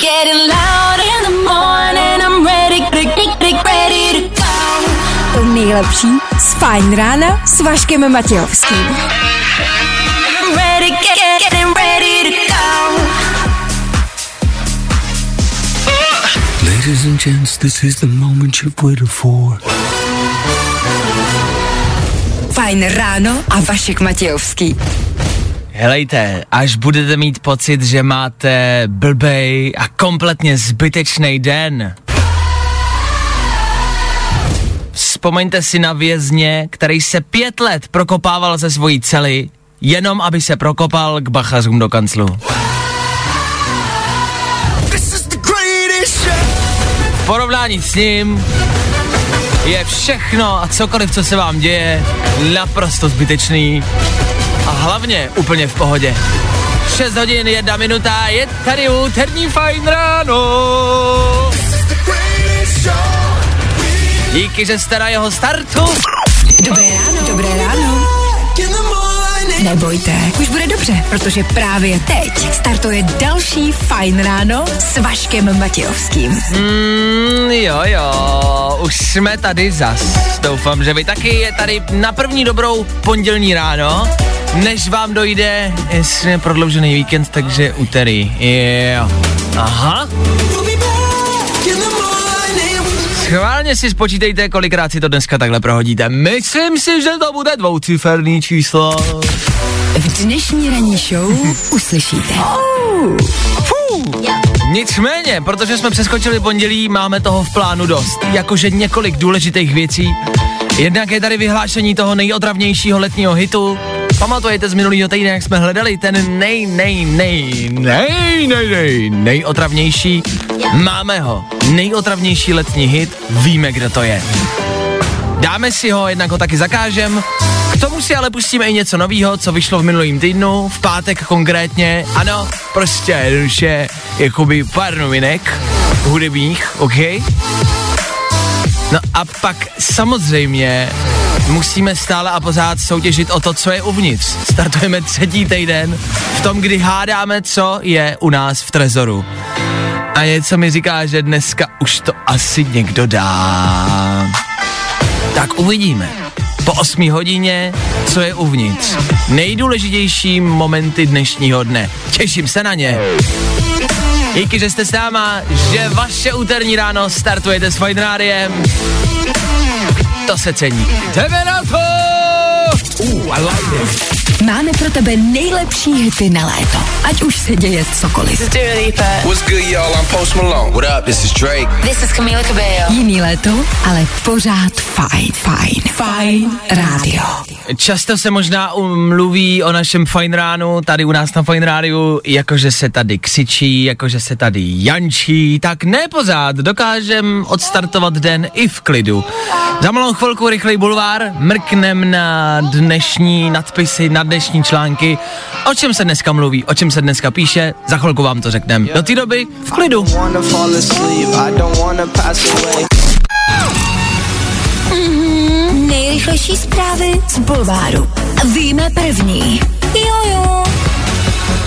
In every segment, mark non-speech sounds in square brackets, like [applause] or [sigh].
Getting loud in the morning, I'm ready, ready, ready to go. To nejlepší z Fajn rána s Vaškem Matějovským. Ready, get, getting ready to go. Ladies and gents, this is the moment you've waited for. Fajn ráno a Vašek Matějovský. Helejte, až budete mít pocit, že máte blbej a kompletně zbytečný den. Vzpomeňte si na vězně, který se pět let prokopával ze svojí cely, jenom aby se prokopal k bachařům do kanclu. V porovnání s ním je všechno a cokoliv, co se vám děje, naprosto zbytečný a hlavně úplně v pohodě. 6 hodin, jedna minuta, je tady úterní fajn ráno. Díky, že jste na jeho startu. Dobré ráno, dobré ráno. Nebojte, už bude dobře, protože právě teď startuje další Fajn ráno s Vaškem Matějovským. Mm, jo, jo, už jsme tady zas. Doufám, že vy taky je tady na první dobrou pondělní ráno, než vám dojde jasně prodloužený víkend, takže úterý. Jo. Aha. Schválně si spočítejte, kolikrát si to dneska takhle prohodíte. Myslím si, že to bude dvouciferný číslo. V dnešní ranní show [laughs] uslyšíte. Nicméně, protože jsme přeskočili pondělí, máme toho v plánu dost. Jakože několik důležitých věcí. Jednak je tady vyhlášení toho nejotravnějšího letního hitu. Pamatujete z minulého týdne, jak jsme hledali ten nej, nej, nej, nej, nej, nej, nejotravnější? Máme ho. Nejotravnější letní hit, víme, kdo to je. Dáme si ho, jednak ho taky zakážem. K tomu si ale pustíme i něco nového, co vyšlo v minulým týdnu, v pátek konkrétně. Ano, prostě jednoduše, jakoby pár novinek hudebních, OK? No a pak samozřejmě musíme stále a pořád soutěžit o to, co je uvnitř. Startujeme třetí týden v tom, kdy hádáme, co je u nás v trezoru. A něco mi říká, že dneska už to asi někdo dá. Tak uvidíme. Po 8 hodině, co je uvnitř. Nejdůležitější momenty dnešního dne. Těším se na ně. Díky, že jste s náma, že vaše úterní ráno startujete s Fajn Rádiem. To se cení. Jdeme na to! Uh, I like it. Máme pro tebe nejlepší hity na léto. Ať už se děje cokoliv. What's good, y'all? I'm Post Malone. What up? This is Drake. This is Camila Cabello. Jiný léto, ale pořád fajn. Fajn. Fajn rádio. Často se možná mluví o našem fajn ránu, tady u nás na fajn rádiu, jakože se tady křičí, jakože se tady jančí, tak ne pořád, dokážem odstartovat den i v klidu. Za malou chvilku rychlej bulvár, mrknem na dnešní nadpisy, na dnešní články, o čem se dneska mluví, o čem se dneska píše, za chvilku vám to řekneme. Do té doby v klidu. Away. Nejrychlejší zprávy z Bulváru. Víme první. Jojo.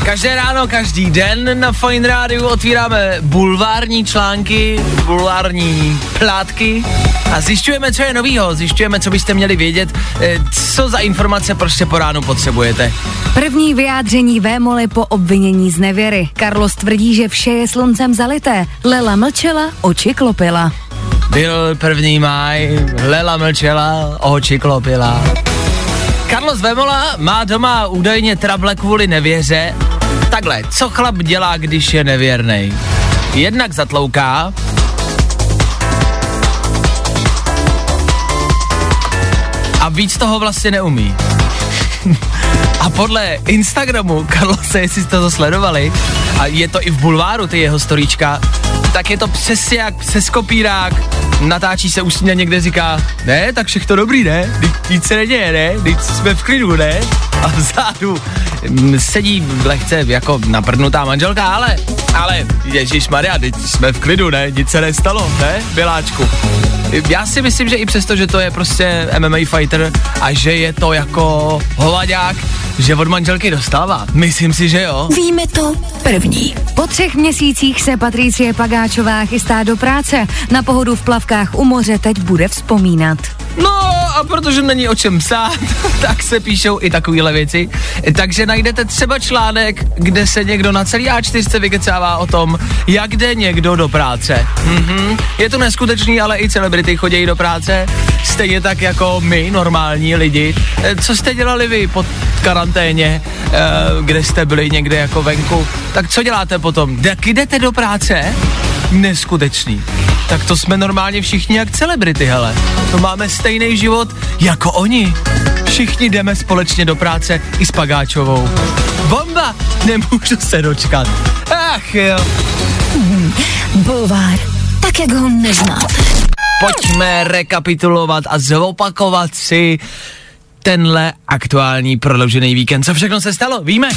Každé ráno, každý den na Fine Rádiu otvíráme bulvární články, bulvární plátky a zjišťujeme, co je novýho, zjišťujeme, co byste měli vědět, eh, co za informace prostě po ránu potřebujete. První vyjádření Vémoli po obvinění z nevěry. Carlos tvrdí, že vše je sluncem zalité. Lela mlčela, oči klopila. Byl první máj, Lela mlčela, oči klopila. Carlos Vemola má doma údajně trable kvůli nevěře. Takhle, co chlap dělá, když je nevěrný? Jednak zatlouká, a víc toho vlastně neumí. [laughs] A podle Instagramu, Karlose, jestli jste to sledovali, a je to i v bulváru, ty jeho storíčka, tak je to přesně jak přes kopírák, natáčí se už někde říká, ne, tak všechno dobrý, ne, nic se neděje, ne, Vždyť jsme v klidu, ne, a vzadu mm, sedí lehce jako naprdnutá manželka, ale, ale, Ježíš Maria, teď jsme v klidu, ne, nic se nestalo, ne, Biláčku. Já si myslím, že i přesto, že to je prostě MMA fighter a že je to jako hovadák, že od manželky dostává. Myslím si, že jo. Víme to první. Po třech měsících se Patricie Pagáčová chystá do práce. Na pohodu v plavkách u moře teď bude vzpomínat. No a protože není o čem psát, [laughs] tak se píšou i takovéhle věci. Takže najdete třeba článek, kde se někdo na celý A4 vykecává o tom, jak jde někdo do práce. Mhm. Je to neskutečný, ale i celebrity chodí do práce. Stejně tak jako my, normální lidi. E, Co jste dělali vy po karanténě, e, kde jste byli někde jako venku? Tak co děláte potom? Jak jdete do práce? Neskutečný. Tak to jsme normálně všichni jak celebrity, hele. To máme stejný život jako oni. Všichni jdeme společně do práce i s Pagáčovou. Bomba! Nemůžu se dočkat. Ach jo. Bulvár, tak jak ho neznáte. Pojďme rekapitulovat a zopakovat si tenhle aktuální prodloužený víkend. Co všechno se stalo? Víme?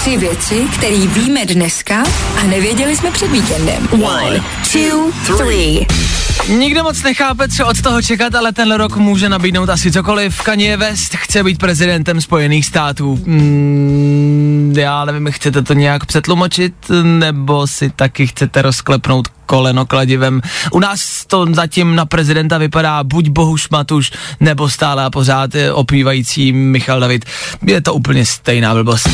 Tři věci, které víme dneska a nevěděli jsme před víkendem. One, two, three. Nikdo moc nechápe, co od toho čekat, ale tenhle rok může nabídnout asi cokoliv. Kanye West chce být prezidentem Spojených států. Mm, já nevím, chcete to nějak přetlumočit, nebo si taky chcete rozklepnout koleno kladivem. U nás to zatím na prezidenta vypadá buď Bohuš Matuš, nebo stále a pořád opívající Michal David. Je to úplně stejná blbost.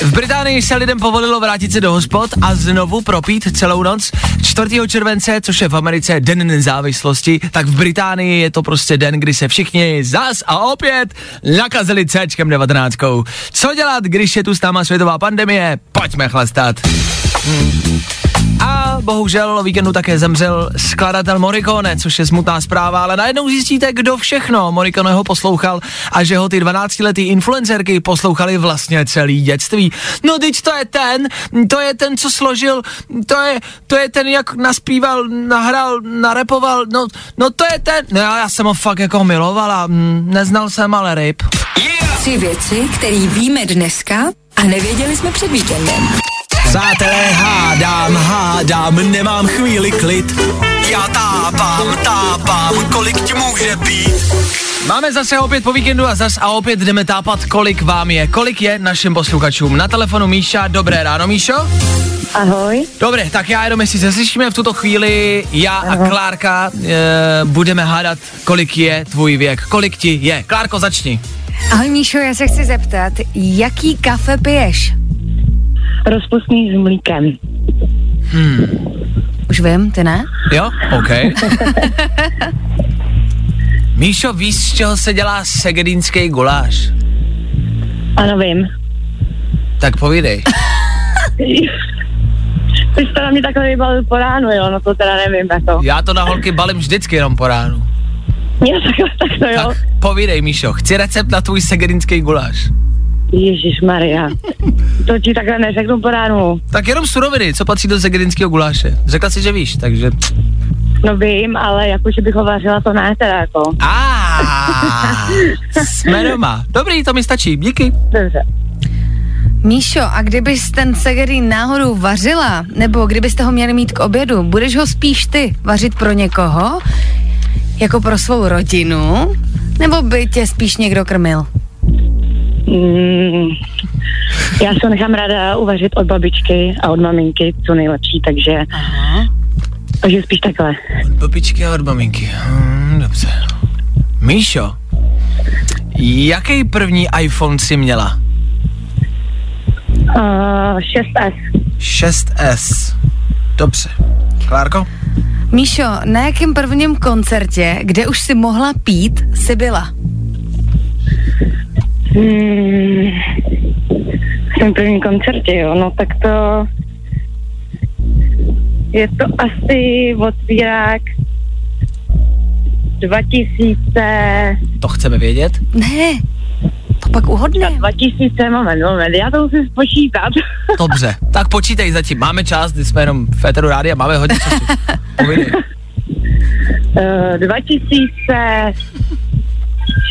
V Británii se lidem povolilo vrátit se do hospod a znovu propít celou noc. 4. července, což je v Americe den nezávislosti, tak v Británii je to prostě den, kdy se všichni zas a opět nakazili C 19. Co dělat, když je tu s náma světová pandemie? Pojďme chlastat. Hmm. Bohužel o víkendu také zemřel skladatel Morricone, což je smutná zpráva, ale najednou zjistíte, kdo všechno Morriconeho poslouchal a že ho ty 12-letý influencerky poslouchali vlastně celý dětství. No teď to je ten, to je ten, co složil, to je, to je ten, jak naspíval, nahrál, narepoval, no, no to je ten, no já, já jsem ho fakt jako milovala, mm, neznal jsem ale ryb. Tři věci, které víme dneska a nevěděli jsme před víkendem. Přátelé, hádám, hádám, nemám chvíli klid. Já tápám, tápám, kolik ti může být. Máme zase opět po víkendu a zas a opět jdeme tápat, kolik vám je. Kolik je našim posluchačům. Na telefonu Míša, dobré ráno Míšo. Ahoj. Dobré, tak já jenom, jestli se slyšíme v tuto chvíli, já a Klárka e, budeme hádat, kolik je tvůj věk. Kolik ti je. Klárko, začni. Ahoj Míšo, já se chci zeptat, jaký kafe piješ? Rozpustný s mlíkem. Už vím, ty ne? Jo? OK. [laughs] Míšo, víš, z čeho se dělá segedínský guláš? Ano, vím. Tak povídej. [laughs] Ty jsi to na mě takhle vybalil po ránu, jo, no to teda nevím, jako. Já to na holky balím vždycky jenom po ránu. Já takhle, tak to jo. Tak povídej, Míšo, chci recept na tvůj segedínský guláš. Ježíš Maria. To ti takhle neřeknu po ránu. Tak jenom suroviny, co patří do segedínského guláše. Řekla si, že víš, takže... No vím, ale jako, že bych ho vařila, to ne teda, jako. A jsme doma. Dobrý, to mi stačí, díky. Dobře. Míšo, a kdybys ten segerín náhodou vařila, nebo kdybyste ho měli mít k obědu, budeš ho spíš ty vařit pro někoho, jako pro svou rodinu, nebo by tě spíš někdo krmil? Mm, já se nechám ráda uvařit od babičky a od maminky, co nejlepší, takže, Aha. takže spíš takhle. Od babičky a od maminky. Hmm, dobře. Míšo, jaký první iPhone si měla? Uh, 6S. 6S. Dobře. Klárko? Míšo, na jakém prvním koncertě, kde už si mohla pít, jsi byla? Hmm, v tom prvním koncertě, jo, no tak to je to asi otvírák 2000... To chceme vědět? Ne, to pak uhodne. 2000, moment, moment, já to musím spočítat. [laughs] Dobře, tak počítej zatím, máme čas, když jsme jenom v Eteru rádi a máme hodně času. [laughs] uh, eh, 2000...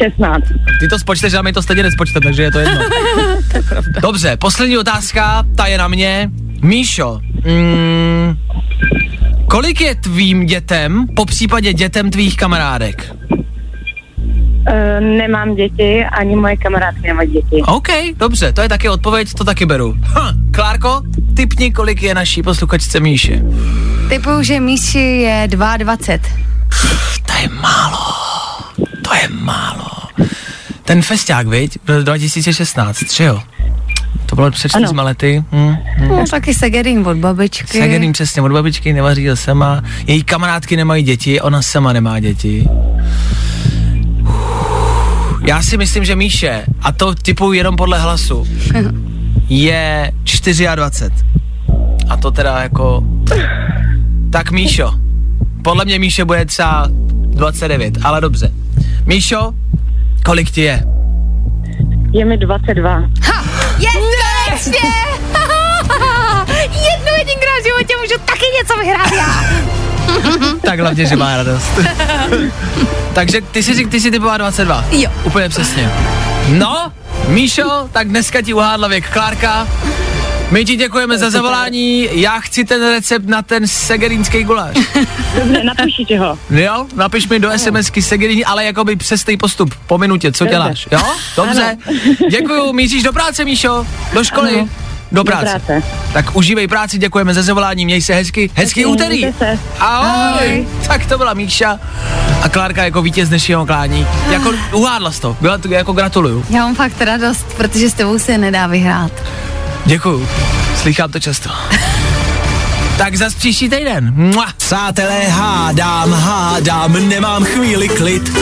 16. Ty to spočteš, já mi to stejně nespočte, takže je to jedno. [laughs] to je pravda. Dobře, poslední otázka, ta je na mě. Míšo, mm, kolik je tvým dětem, po případě dětem tvých kamarádek? Uh, nemám děti, ani moje kamarádky nemají děti. OK, dobře, to je taky odpověď, to taky beru. Huh, Klárko, typni, kolik je naší posluchačce Míši. Typuju, že Míši je 22. Pff, to je málo. To je málo. Ten festiák, viď? Byl 2016, že jo? To bylo před čtyřma lety. Hm, hm. No, taky Segerin od babičky. Segerin přesně, od babičky nevaří sama. Její kamarádky nemají děti, ona sama nemá děti. Já si myslím, že Míše, a to typu jenom podle hlasu, [laughs] je 24. A to teda jako... Tak Míšo, podle mě Míše bude třeba 29, ale dobře. Míšo, kolik ti je? Je mi 22. Ha, je konečně! [laughs] Jednu jedinkrát v životě můžu taky něco vyhrát já. [laughs] Tak hlavně, že má radost. [laughs] Takže ty si, řík- ty si typová 22. Jo. Úplně přesně. No, Míšo, tak dneska ti uhádla věk Klárka. My ti děkujeme za zavolání, já chci ten recept na ten segerínský guláš. Dobře, napište ho. Jo, napiš mi do SMSky segerín, ale jakoby přestej postup po minutě, co Dobře. děláš, jo? Dobře, děkuju, míříš do práce, Míšo, do školy, Ano. do práce. práce. Tak užívej práci, děkujeme za zavolání, měj se hezky, hezký Taky, úterý. Ahoj. Ahoj. Tak to byla Míša a Klárka jako vítěz dnešního klání. Jako uhádla to, byla to, jako gratuluju. Já mám fakt radost, protože s tebou se nedá vyhrát. Děkuju, slychám to často. [laughs] tak zas příští týden. Mua. Přátelé, hádám, hádám, nemám chvíli klid.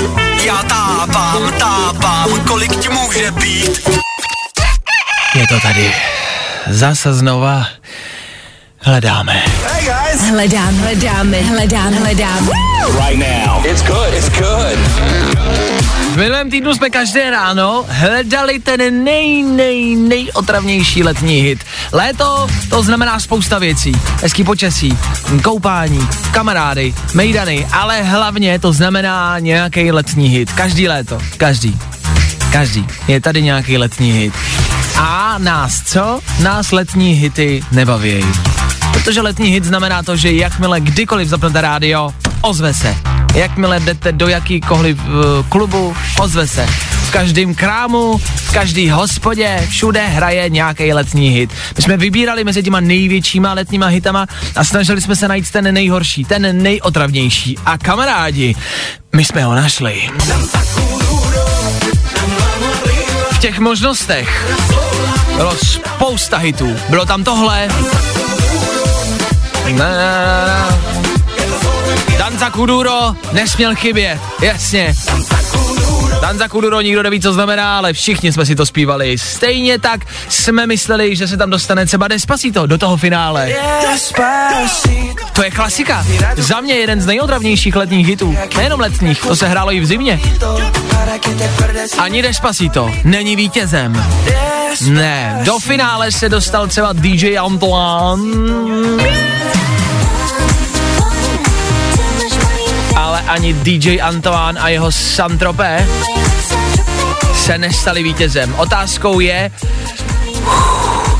Já tápám, tápám, kolik ti může být. Je to tady. Zase znova hledáme. Hledám, hledáme, hledám, hledám. Right now. It's good. It's good. V minulém týdnu jsme každé ráno hledali ten nej, nej, nejotravnější letní hit. Léto, to znamená spousta věcí. Hezký počasí, koupání, kamarády, mejdany, ale hlavně to znamená nějaký letní hit. Každý léto, každý. Každý. Je tady nějaký letní hit. A nás co? Nás letní hity nebaví. Protože letní hit znamená to, že jakmile kdykoliv zapnete rádio, ozve se. Jakmile jdete do jakýkoliv uh, klubu, ozve se. V každém krámu, v každý hospodě, všude hraje nějaký letní hit. My jsme vybírali mezi těma největšíma letníma hitama a snažili jsme se najít ten nejhorší, ten nejotravnější. A kamarádi, my jsme ho našli. V těch možnostech bylo spousta hitů. Bylo tam tohle. Na, na, na, na. Danza Kuduro nesměl chybět, jasně. Danza Kuduro nikdo neví, co znamená, ale všichni jsme si to zpívali. Stejně tak jsme mysleli, že se tam dostane třeba Despacito do toho finále. To je klasika. Za mě jeden z nejodravnějších letních hitů. Nejenom letních, to se hrálo i v zimě. Ani Despacito není vítězem. Ne, do finále se dostal třeba DJ Antoine, ani DJ Antoine a jeho Santropé se nestali vítězem. Otázkou je,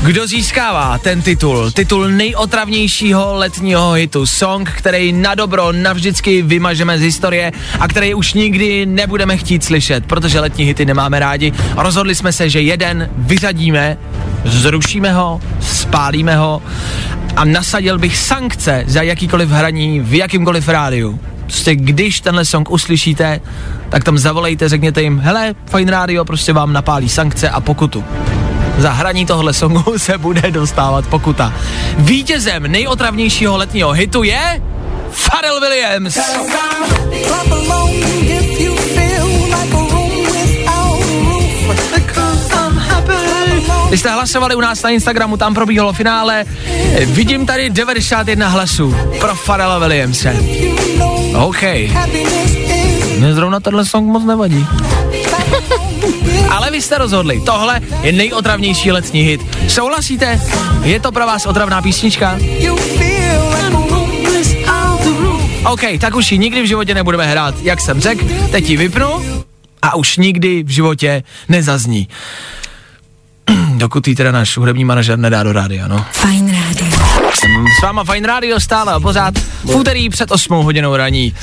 kdo získává ten titul? Titul nejotravnějšího letního hitu. Song, který na dobro navždycky vymažeme z historie a který už nikdy nebudeme chtít slyšet, protože letní hity nemáme rádi. Rozhodli jsme se, že jeden vyřadíme, zrušíme ho, spálíme ho a nasadil bych sankce za jakýkoliv hraní v jakýmkoliv rádiu. Prostě když tenhle song uslyšíte, tak tam zavolejte, řekněte jim, hele, Fine Radio prostě vám napálí sankce a pokutu. Za hraní tohle songu [laughs] se bude dostávat pokuta. Vítězem nejotravnějšího letního hitu je Pharrell Williams. Když jste hlasovali u nás na Instagramu, tam probíhalo finále. Vidím tady 91 hlasů pro Pharrella Williamse. OK. Mně zrovna tenhle song moc nevadí. [laughs] Ale vy jste rozhodli, tohle je nejotravnější letní hit. Souhlasíte? Je to pro vás otravná písnička? OK, tak už ji nikdy v životě nebudeme hrát, jak jsem řekl, teď ji vypnu a už nikdy v životě nezazní. [clears throat] Dokud ji teda náš hudební manažer nedá do rádia, no. Fajn rádio. S váma Fine Radio stále a pořád v úterý před 8 hodinou raní.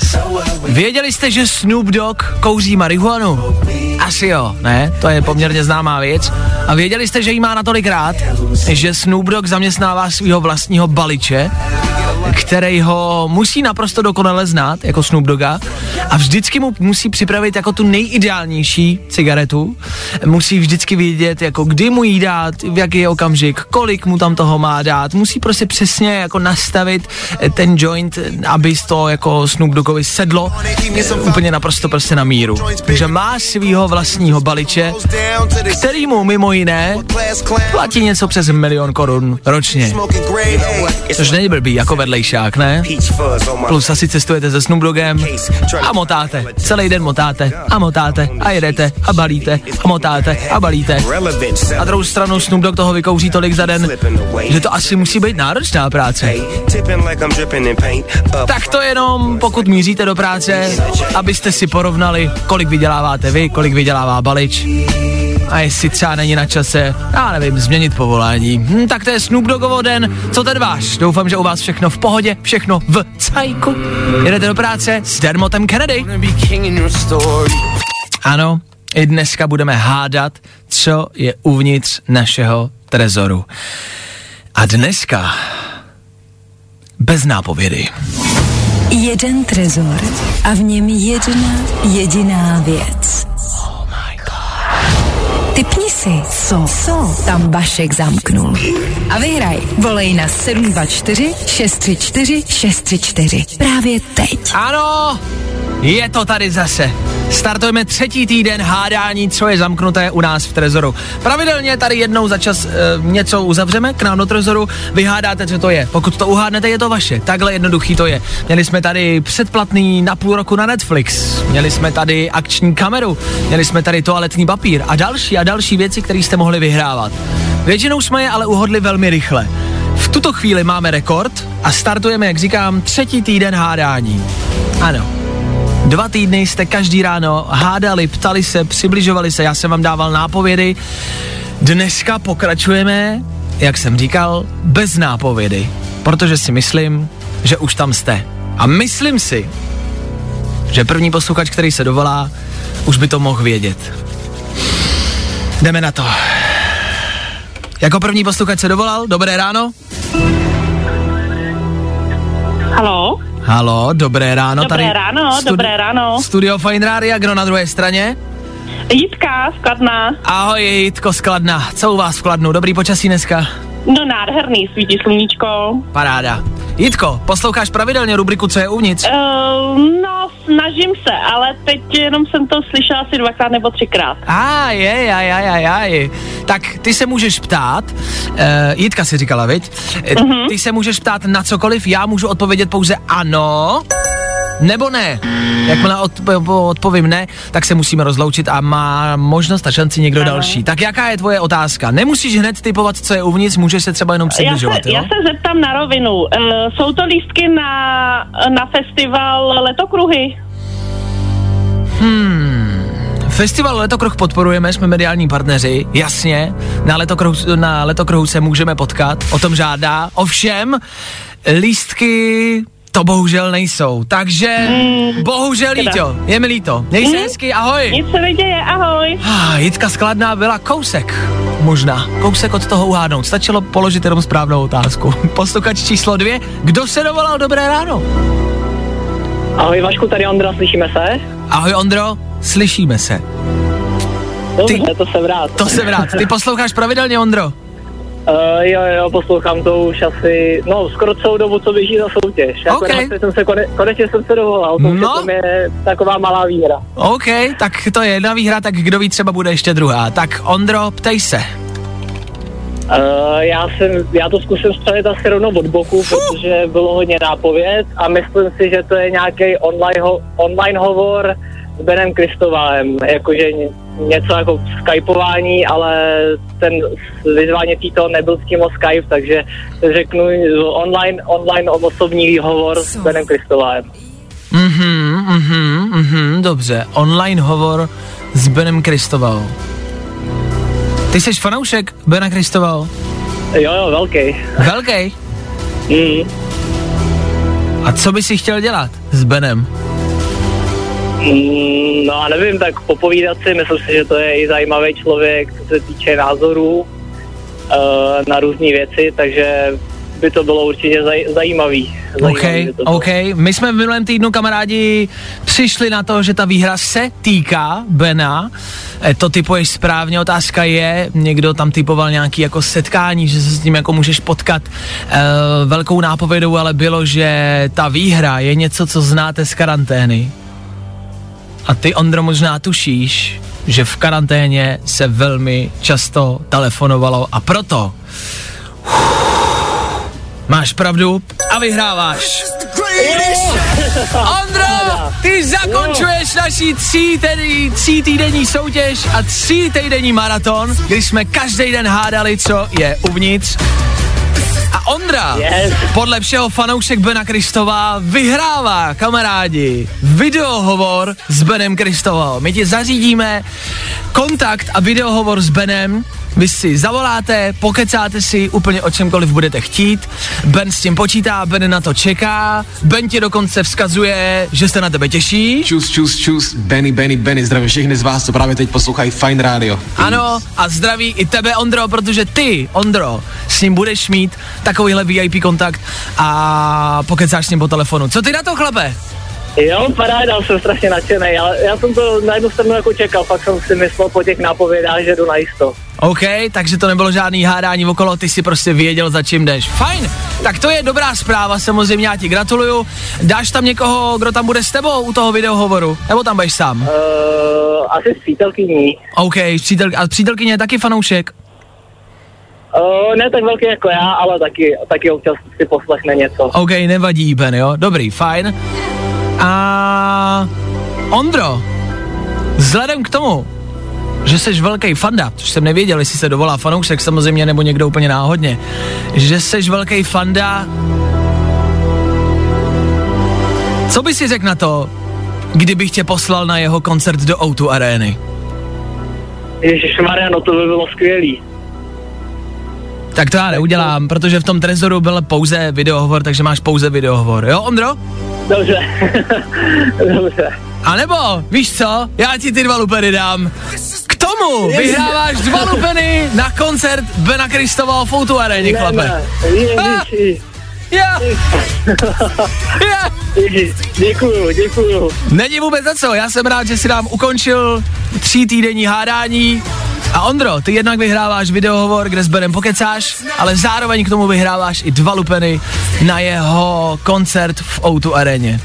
Věděli jste, že Snoop Dogg kouří marihuanu? Asi jo, ne? To je poměrně známá věc. A věděli jste, že jí má natolik rád, že Snoop Dogg zaměstnává svého vlastního baliče, který ho musí naprosto dokonale znát, jako Snoop Dogga, a vždycky mu musí připravit jako tu nejideálnější cigaretu. Musí vždycky vědět, jako kdy mu jí dát, v jaký okamžik, kolik mu tam toho má dát. Musí prostě přesně jako nastavit eh, ten joint, aby to jako Snoop Doggovi sedlo úplně naprosto prostě na míru. Takže má svýho vlastního baliče, který mu mimo jiné platí něco přes milion korun ročně. Což není blbý, jako vedlejšák, ne? Plus asi cestujete se Snoop a motáte. Celý den motáte a motáte a jedete a balíte a motáte a balíte. Na druhou stranu Snoop Dogg toho vykouří tolik za den, že to asi musí být náročná práce. Tak to jenom, pokud míříte do práce, abyste si porovnali, kolik vyděláváte vy, kolik vydělává Balič. A jestli třeba není na čase, já nevím, změnit povolání. Hm, tak to je Snoop Doggovo den, co ten váš? Doufám, že u vás všechno v pohodě, všechno v cajku. Jedete do práce s Dermotem Kennedy. Ano, i dneska budeme hádat, co je uvnitř našeho trezoru. A dneska bez nápovědy. Jeden trezor a v něm jedna jediná věc. Typni si, co, co tam Vašek zamknul. A vyhraj. Volej na 724 634 634. Právě teď. Ano, je to tady zase. Startujeme třetí týden hádání, co je zamknuté u nás v Trezoru. Pravidelně tady jednou za čas e, něco uzavřeme k nám do Trezoru, vyhádáte, co to je. Pokud to uhádnete, je to vaše. Takhle jednoduchý to je. Měli jsme tady předplatný na půl roku na Netflix, měli jsme tady akční kameru, měli jsme tady toaletní papír a další a další věci, které jste mohli vyhrávat. Většinou jsme je ale uhodli velmi rychle. V tuto chvíli máme rekord a startujeme, jak říkám, třetí týden hádání. Ano, Dva týdny jste každý ráno hádali, ptali se, přibližovali se, já jsem vám dával nápovědy. Dneska pokračujeme, jak jsem říkal, bez nápovědy, protože si myslím, že už tam jste. A myslím si, že první posluchač, který se dovolá, už by to mohl vědět. Jdeme na to. Jako první posluchač se dovolal, dobré ráno. Halo? Halo, dobré ráno. Dobré tady ráno, dobré ráno. Studio Fine Radio, kdo na druhé straně? Jitka z Kladna. Ahoj, Jitko z Kladna. Co u vás v Kladnu? Dobrý počasí dneska? No nádherný, svítí sluníčko. Paráda. Jitko, posloucháš pravidelně rubriku Co je uvnitř? Uh, no, snažím se, ale teď jenom jsem to slyšela asi dvakrát nebo třikrát. A je, aj, aj, aj, aj. Tak ty se můžeš ptát, uh, Jitka si říkala, viď? Uh, Ty se můžeš ptát na cokoliv, já můžu odpovědět pouze ano, nebo ne. Jakmile odp- odpovím ne, tak se musíme rozloučit a má možnost a šanci někdo Ano. další. Tak jaká je tvoje otázka? Nemusíš hned typovat, co je uvnitř, můžeš se třeba jenom Já přibližovat, se, já jo? se zeptám na rovinu. Uh, jsou to lístky na, na festival Letokruhy? Festival Letokruh podporujeme, jsme mediální partneři, jasně. Na Letokruhu, na Letokruhu se můžeme potkat, o tom žádá. Ovšem, lístky to bohužel nejsou. Takže, bohužel škoda. líto, je mi líto. Měj se Mm. hezky, ahoj. Nic se neděje, ahoj. Ah, Jitka Skladná byla kousek, možná, kousek od toho uhádnout. Stačilo položit jenom správnou otázku. [laughs] Posluchač číslo dvě, kdo se dovolal dobré ráno? Ahoj Vašku, tady Ondra, slyšíme se? Ahoj Ondro, slyšíme se. Dobře, Ty- to jsem rád. To jsem rád. Ty posloucháš pravidelně, Ondro? Uh, jo, jo, poslouchám to už asi, no, skoro celou dobu, co běží za soutěž. Ok. Akorát jsem se, kone, konečně jsem se dovolal, to, No. no. to je taková malá výhra. OK, tak to je jedna výhra, tak kdo ví, třeba bude ještě druhá. Tak Ondro, ptej se. Uh, já, jsem, já to zkusím střelit asi rovnou od boku, protože bylo hodně nápověd a myslím si, že to je nějaký online, ho, online hovor s Benem Kristoválem, jakože ně, něco jako skypování, ale ten vyzvání to nebyl s tím o Skype, takže řeknu online, online osobní hovor s Benem Kristoválem. Mhm, mhm, mhm, dobře. Online hovor s Benem Kristoval. Ty jsi fanoušek Bena Kristoval? Jo, jo, velký. Velký. Mm. A co by si chtěl dělat s Benem? Mm, no a nevím, tak popovídat si, myslím si, že to je i zajímavý člověk, co se týče názorů uh, na různé věci, takže by to bylo určitě zaj, zajímavý. OK, zajímavý bylo. OK. My jsme v minulém týdnu, kamarádi, přišli na to, že ta výhra se týká Bena. E, to typuješ správně, otázka je, někdo tam typoval nějaký jako setkání, že se s ním jako můžeš potkat. E, velkou nápovědou ale bylo, že ta výhra je něco, co znáte z karantény. A ty, Ondro, možná tušíš, že v karanténě se velmi často telefonovalo a proto Máš pravdu a vyhráváš. Ondro, ty zakončuješ naší tří, tedy, tří týdenní soutěž a tří týdenní maraton, kdy jsme každý den hádali, co je uvnitř. A Ondra, Yes. podle všeho fanoušek Bena Kristova vyhrává, kamarádi, videohovor s Benem Kristovou. My ti zařídíme kontakt a videohovor s Benem, vy si zavoláte, pokecáte si úplně o čemkoliv budete chtít, Ben s tím počítá, Ben na to čeká, Ben ti dokonce vzkazuje, že se na tebe těší. Čus, čus, čus, Benny, Benny, Benny, zdravím všechny z vás, co právě teď poslouchají Fine Radio. Ano, a zdraví i tebe, Ondro, protože ty, Ondro, s ním budeš mít takovýhle VIP kontakt a pokecáš s ním po telefonu. Co ty na to, chlape? Jo, paráda, jsem strašně nadšený, ale já jsem to na jednu stranu jako čekal, fakt jsem si myslel po těch nápovědách, že jdu na jisto. OK, takže to nebylo žádný hádání okolo, ty si prostě věděl, za čím jdeš. Fajn, tak to je dobrá zpráva, samozřejmě já ti gratuluju. Dáš tam někoho, kdo tam bude s tebou u toho videohovoru? Nebo tam budeš sám? Uh, asi s přítelkyní. OK, přítel, a přítelkyně je taky fanoušek? Uh, ne tak velký jako já, ale taky, taky občas si poslechne něco. OK, nevadí, Ben, jo? Dobrý, fajn. A Ondro, vzhledem k tomu, že jsi velký fanda, což jsem nevěděl, jestli se dovolá fanoušek samozřejmě, nebo někdo úplně náhodně, že jsi velký fanda, co by si řekl na to, kdybych tě poslal na jeho koncert do O2 arény? Ježíš Maria, no to by bylo skvělý. Tak to já neudělám, protože v tom trezoru byl pouze videohovor, takže máš pouze videohovor, jo Ondro? Dobře. [laughs] Dobře. A nebo, víš co, já ti ty dva lupeny dám. K tomu vyhráváš dva lupeny na koncert Bena Kristova v Foutu aréně, Ne, chlape. ne. Ježiši. Já. Já. [laughs] Ježiš, děkuju, děkuju. Není vůbec za co, já jsem rád, že si nám ukončil tří týdenní hádání. A Ondro, ty jednak vyhráváš videohovor, kde s Benem pokecáš, ale zároveň k tomu vyhráváš i dva lupeny na jeho koncert v O2 aréně.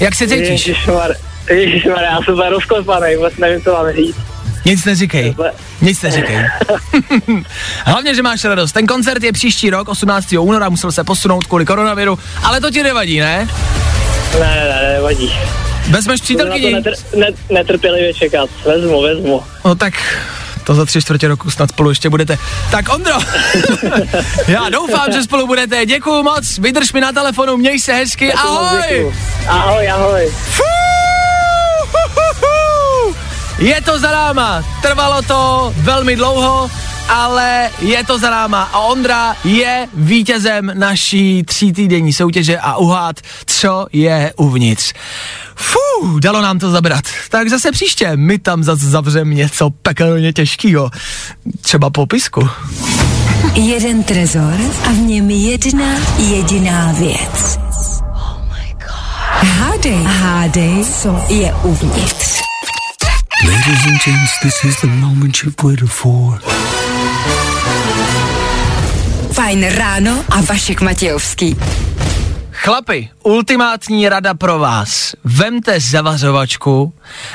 Jak se cítíš? Ježišmar, Ježišmar, já jsem úplně rozklepaný, vůbec nevím, co mám říct. Nic neříkej. Nic neříkej. [laughs] Hlavně, že máš radost. Ten koncert je příští rok, 18. února, musel se posunout kvůli koronaviru, ale to ti nevadí, ne? Ne, ne, ne, nevadí. Vezmeš přítelkyni? netr- net, netrpělivě čekat. Vezmu, vezmu. No tak to za tři čtvrtě roku snad spolu ještě budete. Tak Ondro, [laughs] já doufám, že spolu budete. Děkuju moc, vydrž mi na telefonu, měj se hezky, ahoj! Děkuju. Ahoj, ahoj. Je to za náma, trvalo to velmi dlouho, ale je to za náma a Ondra je vítězem naší třítýdenní soutěže a uhát, co je uvnitř. Fú, dalo nám to zabrat. Tak zase příště, my tam zase zavřem něco pekelně těžkýho. Třeba popisku. Jeden trezor a v něm jedna jediná věc. Oh my god. Hádej, hádej, co je uvnitř. Ladies and gents, this is the moment you've waited for. Fajn ráno a Vašek Matějovský. Chlapi, ultimátní rada pro vás. Vemte zavařovačku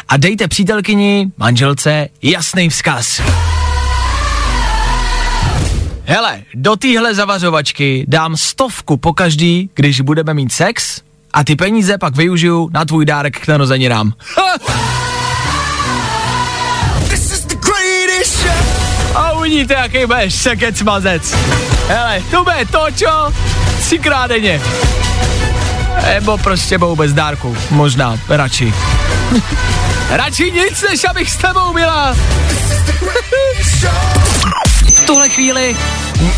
a dejte přítelkyni, manželce, jasný vzkaz. Hele, do téhle zavařovačky dám stovku po každý, když budeme mít sex a ty peníze pak využiju na tvůj dárek k narozeninám. A uvidíte, jaký budeš sekec mazec. Hele, to bude to, čo? Třikrát denně. Nebo prostě budou bez dárku. Možná, radši. [laughs] radši nic, než abych s tebou byla. v [laughs] tuhle chvíli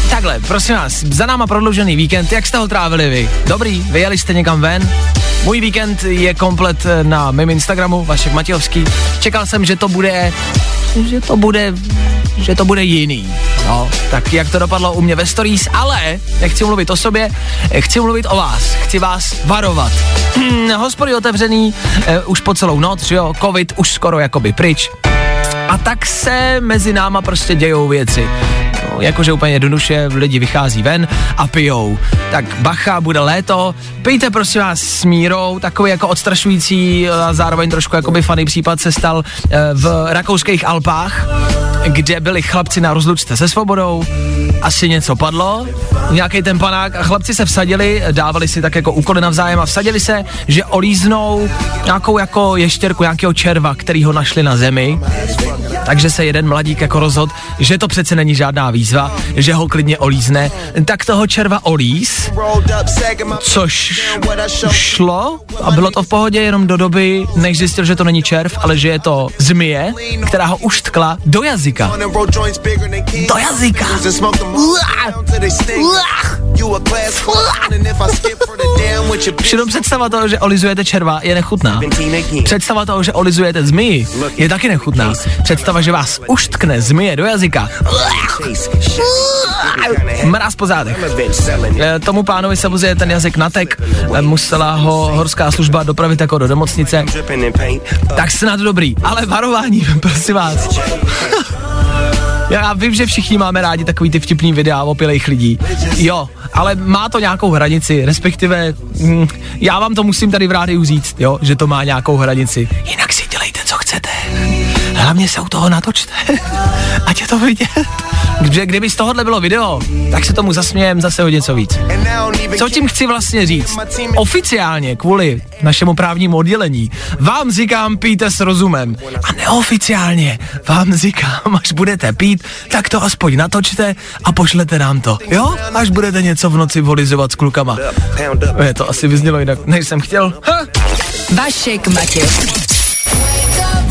Takhle, prosím vás, za náma prodloužený víkend, jak jste ho trávili vy? Dobrý, vyjeli jste někam ven? Můj víkend je komplet eh, na mém Instagramu, Vašek Matějovský. Čekal jsem, že to bude, že to bude, že to bude jiný. No, tak jak to dopadlo u mě ve stories, ale nechci mluvit o sobě, eh, chci mluvit o vás, chci vás varovat. Hospody otevřený eh, už po celou noc, jo, covid už skoro jakoby pryč. A tak se mezi náma prostě dějou věci. No, jakože úplně jednoduše lidi vychází ven a pijou. Tak bacha, bude léto, pijte prosím vás s mírou, takový jako odstrašující a zároveň trošku jakoby funny případ se stal eh, v rakouských Alpách, kde byli chlapci na rozlučce se svobodou, asi něco padlo, nějaký ten panák a chlapci se vsadili, dávali si tak jako úkoly navzájem a vsadili se, že olíznou nějakou jako ještěrku, nějakého červa, který ho našli na zemi. Takže se jeden mladík jako rozhod, že to přece není žádná výzva, že ho klidně olízne, tak toho červa olíz, což šlo a bylo to v pohodě jenom do doby, než zjistil, že to není červ, ale že je to zmije, která ho uštkla do jazyka. Do jazyka. Už jenom představa toho, že olizujete červa, je nechutná. Představa toho, že olizujete zmiji, je taky nechutná. Představa, že vás uštkne zmije do jazyka. Mráz po zádech. Eh, Tomu pánovi se vozuje ten jazyk natek, eh, musela ho horská služba dopravit jako do nemocnice. Tak snad dobrý, ale varování, [laughs] prosím vás. Já vím, že všichni máme rádi takový ty vtipný videa opilých lidí. Jo, ale má to nějakou hranici, respektive mm, já vám to musím tady v rádiu říct, jo, že to má nějakou hranici. Jinak si dělejte, co chcete. Hlavně se u toho natočte, [laughs] ať je to vidět. Protože kdyby z tohohle bylo video, tak se tomu zasmějem zase o něco víc. Co tím chci vlastně říct? Oficiálně, kvůli našemu právnímu oddělení, vám říkám pijte s rozumem. A neoficiálně vám říkám, až budete pít, tak to aspoň natočte a pošlete nám to. Jo? Až budete něco v noci volizovat s klukama. Je to asi vyznělo jinak, než jsem chtěl. Ha! Vašek Matějovský.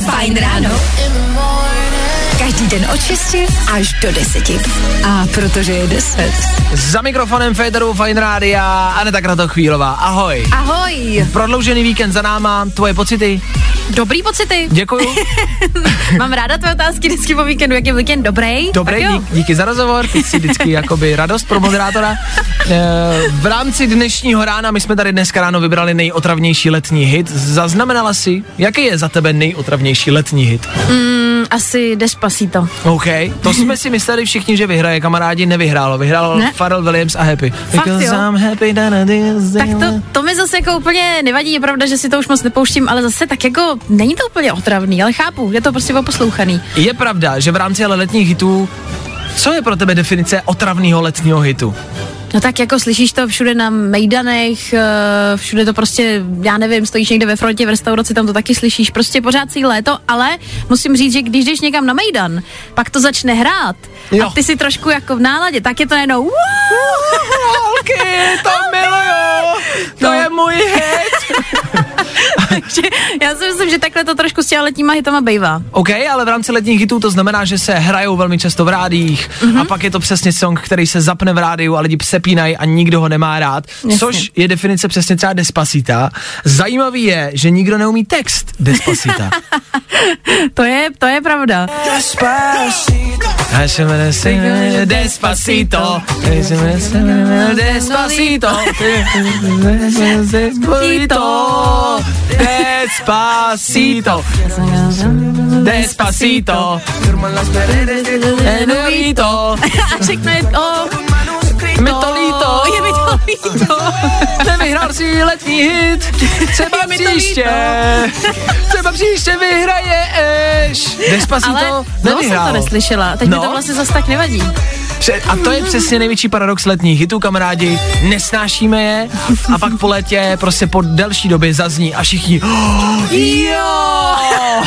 Fajn ráno. Každý den od 6 až do 10. A protože je 10. Za mikrofonem Federu Fine Rádia Aneta Kratochvílová. Ahoj. Ahoj. Prodloužený víkend za náma, tvoje pocity? Dobrý pocity. Děkuju. [laughs] Mám ráda tvoje otázky vždycky po víkendu, jak je víkend dobrý. Dobrý, dík, díky za rozhovor, ty jsi vždycky [laughs] jakoby radost pro moderátora. E, v rámci dnešního rána, my jsme tady dneska ráno vybrali nejotravnější letní hit. Zaznamenala si, jaký je za tebe nejotravnější letní hit? Mm, asi Despacito. OK, to jsme si mysleli všichni, že vyhraje, kamarádi, nevyhrálo. Vyhrál Ne. Pharrell Williams a Happy. Fakt, Because jo? I'm happy that Tak to, to mi zase jako úplně nevadí, je pravda, že si to už moc nepouštím, ale zase tak jako není to úplně otravný, ale chápu, je to prostě oposlouchaný. Je pravda, že v rámci ale letních hitů, co je pro tebe definice otravného letního hitu? No tak jako slyšíš to všude na mejdanech, eh, všude to prostě, já nevím, stojíš někde ve frontě v restauraci, tam to taky slyšíš, prostě pořád si léto, ale musím říct, že když jdeš někam na mejdan, pak to začne hrát Jo. a ty si trošku jako v náladě, tak je to jenom "Wow!" Holky, to [laughs] miluju, [laughs] to No. je můj hit. [laughs] Takže já si myslím, že takhle to trošku s těma letníma hitama bejvá. OK, ale v rámci letních hitů to znamená, že se hrajou velmi často v rádiích mm-hmm. a pak je to přesně song, který se zapne v rádiu a lidi přepínají a nikdo ho nemá rád, Jasně. což je definice přesně třeba Despacita. Zajímavý je, že nikdo neumí text Despacita. [laughs] To je, to je pravda. Despacito, Despacito, Despacito, Despacito, Despacito, Enojito, A všechno je, oh, [laughs] [laughs] mi to líto, je mi to líto. nevyhrál si letní hit, třeba Je to příště, třeba příště vyhraješ. Despacito Ale znovu jsem to neslyšela, teď no. No. mi to vlastně zase tak nevadí. A to je přesně největší paradox letních hitů, kamarádi. Nesnášíme je a pak po létě prostě po delší době zazní a všichni oh, jo!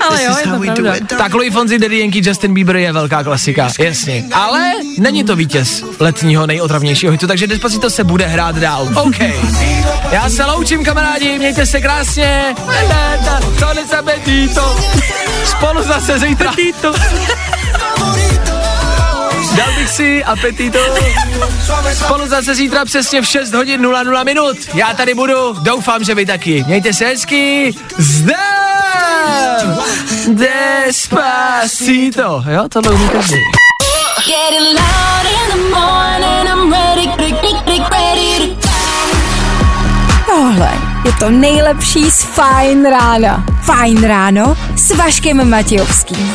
Ale jo, je to pravda. Tak Louis Fonzi, Daddy Yankee, Justin Bieber je velká klasika, jasně. Ale není to vítěz letního nejotravnějšího hitu, takže Despacito se bude hrát dál. OK. Já se loučím, kamarádi, mějte se krásně. Spolu zase zítra. Dal bych si apetito. Spolu zase zítra přesně v 6 hodin 00 minut. Já tady budu, doufám, že vy taky. Mějte se hezky. Zdar! Despacito. Jo, tohle umí každý. Tohle je to nejlepší z Fajn rána. Fajn ráno s Vaškem Matějovským.